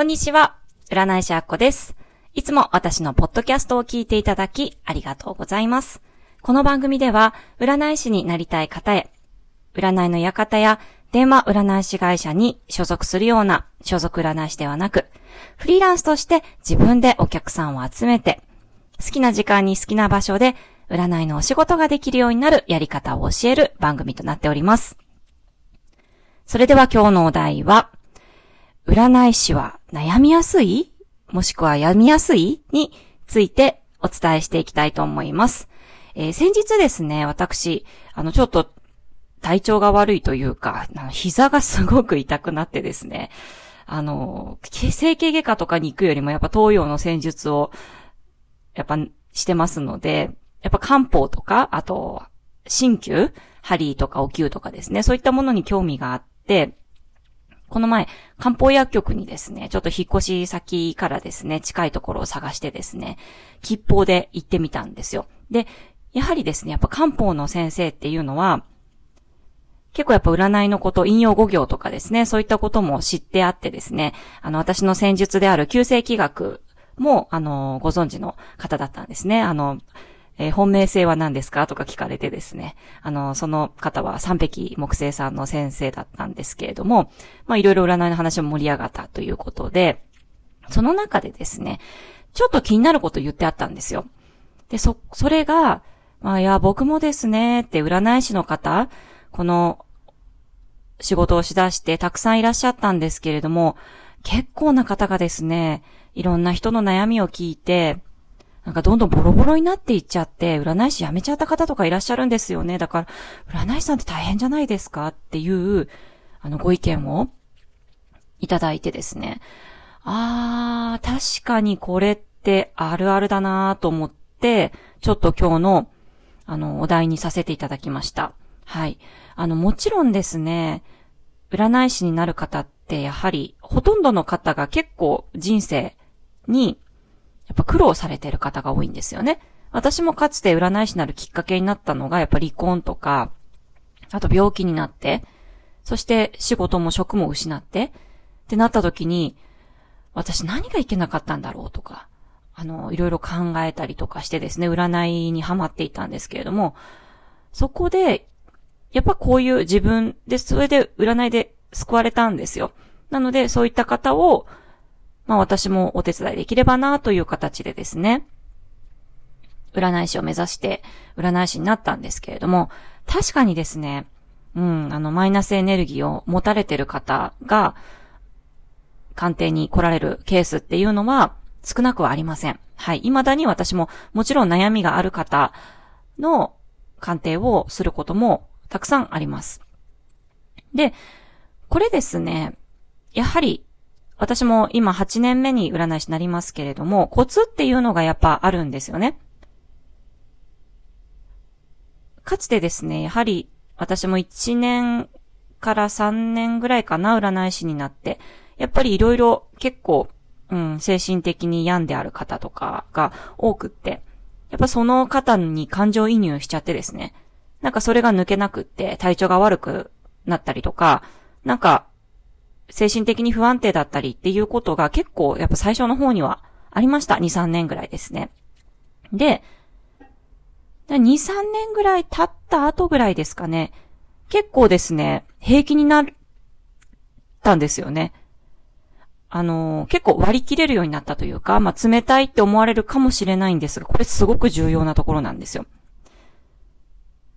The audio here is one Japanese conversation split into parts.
こんにちは。占い師あっこです。いつも私のポッドキャストを聞いていただきありがとうございます。この番組では占い師になりたい方へ、占いの館や電話占い師会社に所属するような所属占い師ではなく、フリーランスとして自分でお客さんを集めて、好きな時間に好きな場所で占いのお仕事ができるようになるやり方を教える番組となっております。それでは今日のお題は、占い師は悩みやすい？もしくは病みやすい？についてお伝えしていきたいと思います。えー、先日ですね、私、あの、ちょっと体調が悪いというか、膝がすごく痛くなってですね、あの、整形外科とかに行くよりもやっぱ東洋の戦術を、やっぱしてますので、やっぱ漢方とか、あと、鍼灸針とかお灸とかですね、そういったものに興味があって、この前、漢方薬局にですね、ちょっと引っ越し先からですね、近いところを探してですね、吉報で行ってみたんですよ。で、やはりですね、やっぱ漢方の先生っていうのは、結構やっぱ占いのこと、引用語行とかですね、そういったことも知ってあってですね、あの、私の戦術である旧世紀学も、あの、ご存知の方だったんですね。あの、えー、本命性は何ですか？とか聞かれてですね。あの、その方は三匹木星さんの先生だったんですけれども、まあいろいろ占いの話も盛り上がったということで、その中でですね、ちょっと気になること言ってあったんですよ。で、そ、それが、まあいや、僕もですね、って占い師の方、この仕事をしだしてたくさんいらっしゃったんですけれども、結構な方がですね、いろんな人の悩みを聞いて、なんかどんどんボロボロになっていっちゃって、占い師辞めちゃった方とかいらっしゃるんですよね。だから、占い師さんって大変じゃないですかっていう、あの、ご意見をいただいてですね。あー、確かにこれってあるあるだなと思って、ちょっと今日の、あの、お題にさせていただきました。はい。あの、もちろんですね、占い師になる方ってやはり、ほとんどの方が結構人生にやっぱ苦労されてる方が多いんですよね。私もかつて占い師になるきっかけになったのが、やっぱ離婚とか、あと病気になって、そして仕事も職も失って、ってなった時に、私何がいけなかったんだろうとか、あの、いろいろ考えたりとかしてですね、占いにハマっていたんですけれども、そこで、やっぱこういう自分で、それで占いで救われたんですよ。なので、そういった方を、まあ私もお手伝いできればなという形でですね、占い師を目指して占い師になったんですけれども、確かにですね、うん、あの、マイナスエネルギーを持たれてる方が、鑑定に来られるケースっていうのは少なくはありません。はい。未だに私ももちろん悩みがある方の鑑定をすることもたくさんあります。で、これですね、やはり私も今8年目に占い師になりますけれども、コツっていうのがやっぱあるんですよね。かつてですね、やはり私も1年から3年ぐらいかな、占い師になって、やっぱりいろいろ結構、うん、精神的に病んである方とかが多くって、やっぱその方に感情移入しちゃってですね、なんかそれが抜けなくって体調が悪くなったりとか、なんか精神的に不安定だったりっていうことが結構やっぱ最初の方にはありました。2、3年ぐらいですね。で、2、3年ぐらい経った後ぐらいですかね。結構ですね、平気になったんですよね。あの、結構割り切れるようになったというか、まあ、冷たいって思われるかもしれないんですが、これすごく重要なところなんですよ。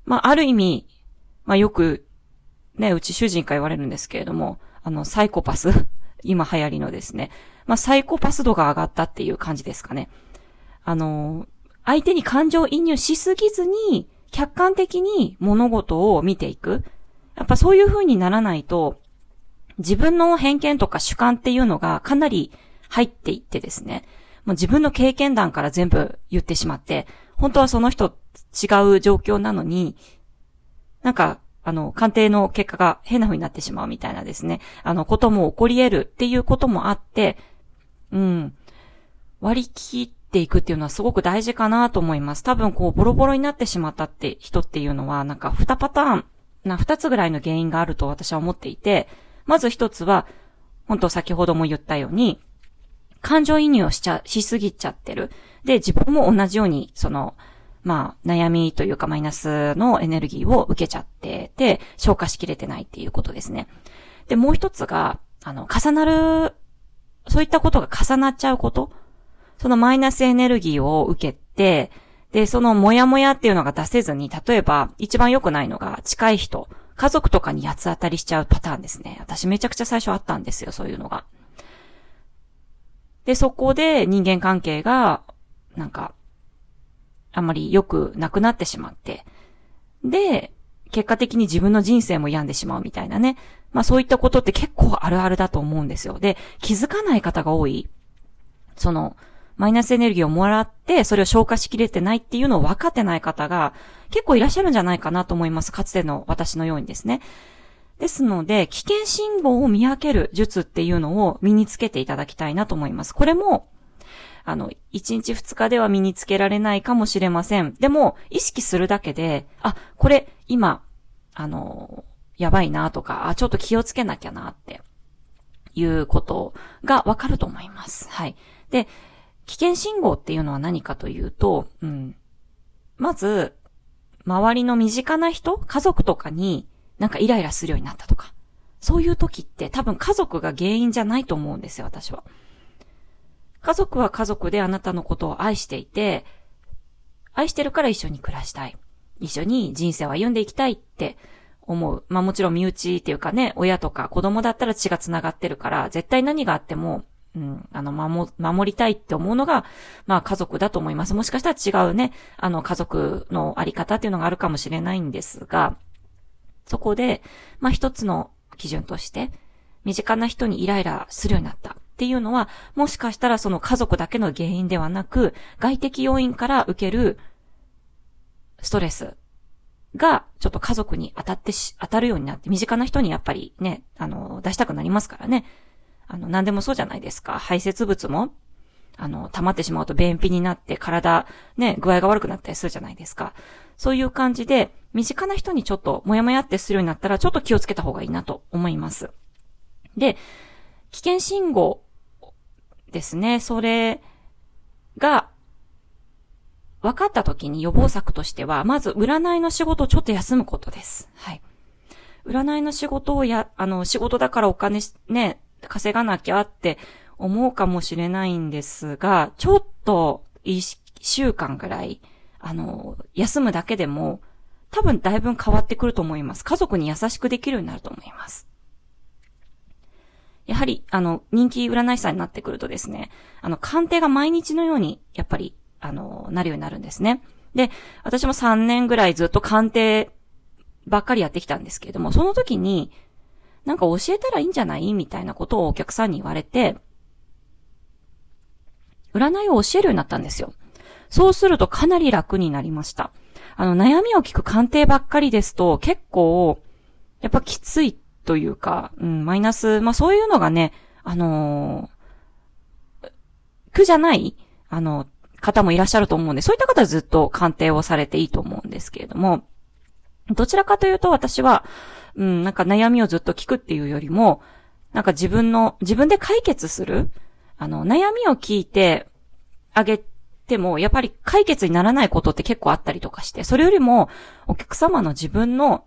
まあ、ある意味、まあ、よく、ね、うち主人から言われるんですけれども、あの、サイコパス 今流行りのですね。まあ、サイコパス度が上がったっていう感じですかね。あの、相手に感情移入しすぎずに、客観的に物事を見ていく。やっぱそういう風にならないと、自分の偏見とか主観っていうのがかなり入っていってですね。もう自分の経験談から全部言ってしまって、本当はその人違う状況なのに、なんかあの、鑑定の結果が変な風になってしまうみたいなですね、あの、ことも起こり得るっていうこともあって、うん、割り切っていくっていうのはすごく大事かなと思います。多分こう、ボロボロになってしまったって人っていうのは、なんか2パターン、な2つぐらいの原因があると私は思っていて、まず1つは、本当先ほども言ったように、感情移入をしちゃ、しすぎちゃってる。で、自分も同じように、その、まあ、悩みというかマイナスのエネルギーを受けちゃってて、消化しきれてないっていうことですね。で、もう一つが、あの、重なる、そういったことが重なっちゃうこと。そのマイナスエネルギーを受けて、で、そのモヤモヤっていうのが出せずに、例えば、一番良くないのが、近い人、家族とかに八つ当たりしちゃうパターンですね。私めちゃくちゃ最初あったんですよ、そういうのが。で、そこで人間関係が、なんか、あまり良くなくなってしまって、で、結果的に自分の人生も病んでしまうみたいなね。まあそういったことって結構あるあるだと思うんですよ。で、気づかない方が多い。その、マイナスエネルギーをもらって、それを消化しきれてないっていうのを分かってない方が結構いらっしゃるんじゃないかなと思います。かつての私のようにですね。ですので、危険信号を見分ける術っていうのを身につけていただきたいなと思います。これも、あの、1日2日では身につけられないかもしれません。でも、意識するだけで、あ、これ、今、あの、やばいなとか、あ、ちょっと気をつけなきゃなっていうことがわかると思います。はい。で、危険信号っていうのは何かというと、うん。まず、周りの身近な人、家族とかになんかイライラするようになったとか。そういう時って多分家族が原因じゃないと思うんですよ、私は。家族は家族であなたのことを愛していて、愛してるから一緒に暮らしたい。一緒に人生を歩んでいきたいって思う。まあもちろん身内っていうかね、親とか子供だったら血が繋がってるから、絶対何があっても、うん、あの、守、守りたいって思うのが、まあ家族だと思います。もしかしたら違うね、あの家族のあり方っていうのがあるかもしれないんですが、そこで、まあ一つの基準として、身近な人にイライラするようになったっていうのは、もしかしたらその家族だけの原因ではなく、外的要因から受けるストレスが、ちょっと家族に当たってし、当たるようになって、身近な人にやっぱりね、あの、出したくなりますからね。あの、何でもそうじゃないですか。排泄物も、あの、溜まってしまうと便秘になって体、ね、具合が悪くなったりするじゃないですか。そういう感じで、身近な人にちょっともやもやってするようになったら、ちょっと気をつけた方がいいなと思います。で、危険信号ですね。それが、分かった時に予防策としては、まず占いの仕事をちょっと休むことです。はい。占いの仕事をや、あの、仕事だからお金ね、稼がなきゃって思うかもしれないんですが、ちょっと一週間ぐらい、あの、休むだけでも、多分だいぶ変わってくると思います。家族に優しくできるようになると思います。やはり、あの、人気占い師さんになってくるとですね、あの、鑑定が毎日のように、やっぱり、あの、なるようになるんですね。で、私も3年ぐらいずっと鑑定ばっかりやってきたんですけれども、その時に、なんか教えたらいいんじゃない？みたいなことをお客さんに言われて、占いを教えるようになったんですよ。そうするとかなり楽になりました。あの、悩みを聞く鑑定ばっかりですと、結構、やっぱきついというか、うん、マイナス、まあそういうのがね、あのー、苦じゃないあの、方もいらっしゃると思うんで、そういった方はずっと鑑定をされていいと思うんですけれども、どちらかというと私は、うん、なんか悩みをずっと聞くっていうよりも、なんか自分の、自分で解決するあの、悩みを聞いてあげても、やっぱり解決にならないことって結構あったりとかして、それよりも、お客様の自分の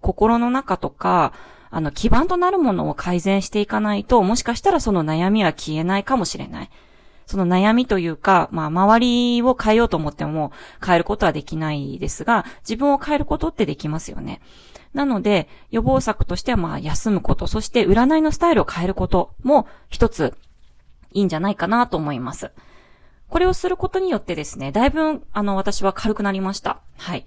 心の中とか、あの、基盤となるものを改善していかないと、もしかしたらその悩みは消えないかもしれない。その悩みというか、まあ、周りを変えようと思っても変えることはできないですが、自分を変えることってできますよね。なので、予防策としてはまあ、休むこと、そして占いのスタイルを変えることも一ついいんじゃないかなと思います。これをすることによってですね、だいぶ、あの、私は軽くなりました。はい。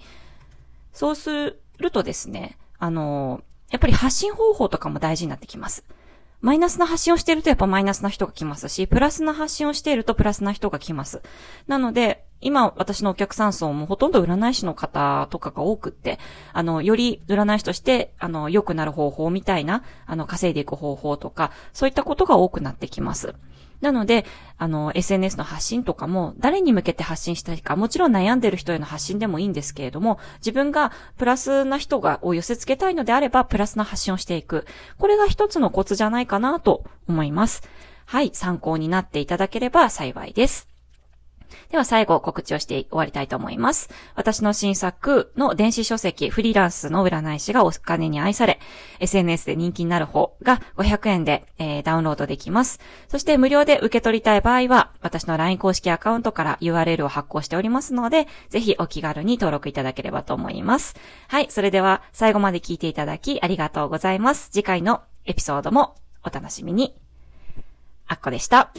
そうするとですね、あの、やっぱり発信方法とかも大事になってきます。マイナスな発信をしているとやっぱマイナスな人が来ますし、プラスな発信をしているとプラスな人が来ます。なので、今私のお客さん層もほとんど占い師の方とかが多くって、あの、より占い師として、あの、良くなる方法みたいな、あの、稼いでいく方法とか、そういったことが多くなってきます。なので、あの、SNS の発信とかも、誰に向けて発信したいか、もちろん悩んでる人への発信でもいいんですけれども、自分がプラスな人が、を寄せ付けたいのであれば、プラスな発信をしていく。これが一つのコツじゃないかなと思います。はい、参考になっていただければ幸いです。では最後告知をして終わりたいと思います。私の新作の電子書籍フリーランスの占い師がお金に愛され、SNS で人気になる方が500円で、えー、ダウンロードできます。そして無料で受け取りたい場合は、私の LINE 公式アカウントから URL を発行しておりますので、ぜひお気軽に登録いただければと思います。はい、それでは最後まで聞いていただきありがとうございます。次回のエピソードもお楽しみに。あっこでした。